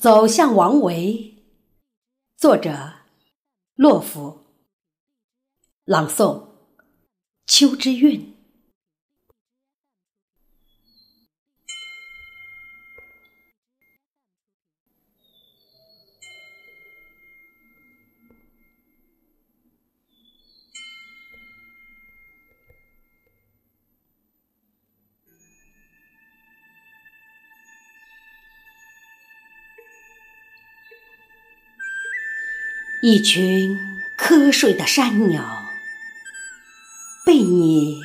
走向王维，作者：洛甫，朗诵：秋之韵。一群瞌睡的山鸟，被你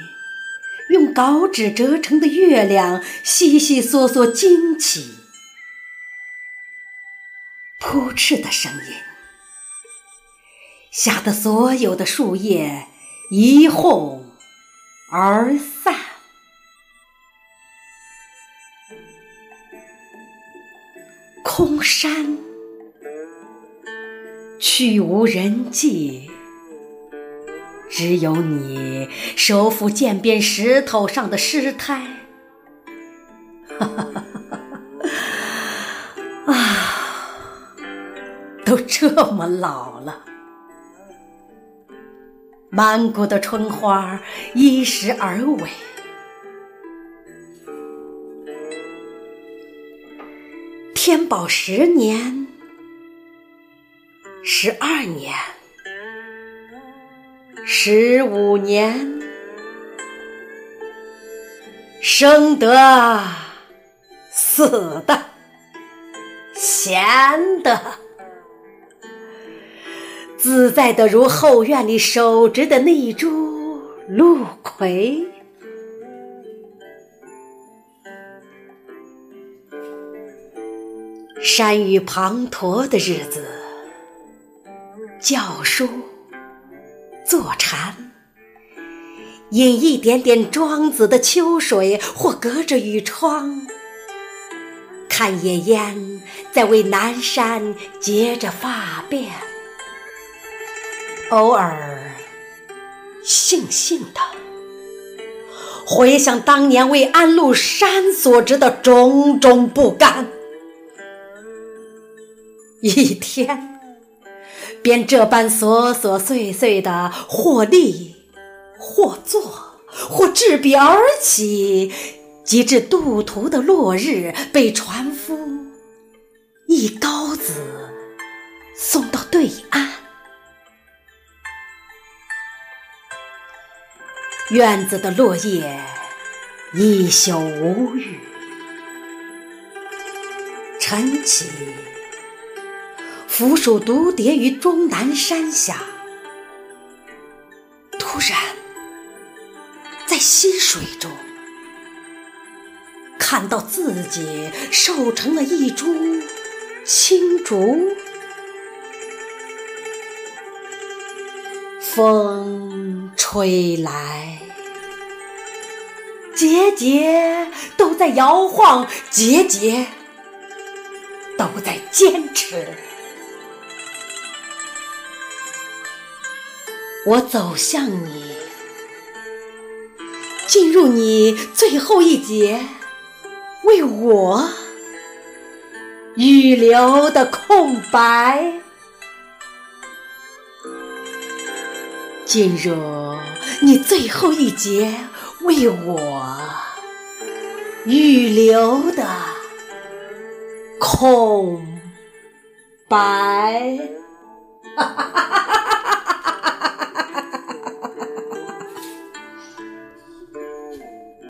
用稿纸折成的月亮悉悉索索惊起，扑翅的声音，吓得所有的树叶一哄而散。空山。去无人迹，只有你手抚涧边石头上的尸胎。哈哈哈哈哈啊，都这么老了，满谷的春花依时而萎。天宝十年。十二年，十五年，生的，死的，闲的，自在的如后院里手植的那一株陆葵。山雨滂沱的日子。教书，坐禅，饮一点点庄子的秋水，或隔着雨窗，看野烟在为南山结着发辫。偶尔，悻悻的回想当年为安禄山所植的种种不甘，一天。便这般琐琐碎碎的，或立，或坐，或执笔而起，及至渡途的落日，被船夫一篙子送到对岸。院子的落叶一宿无雨，晨起。俯首独叠于终南山下，突然在溪水中看到自己瘦成了一株青竹。风吹来，节节都在摇晃，节节都在坚持。我走向你，进入你最后一节为我预留的空白，进入你最后一节为我预留的空白。哈哈哈哈哈。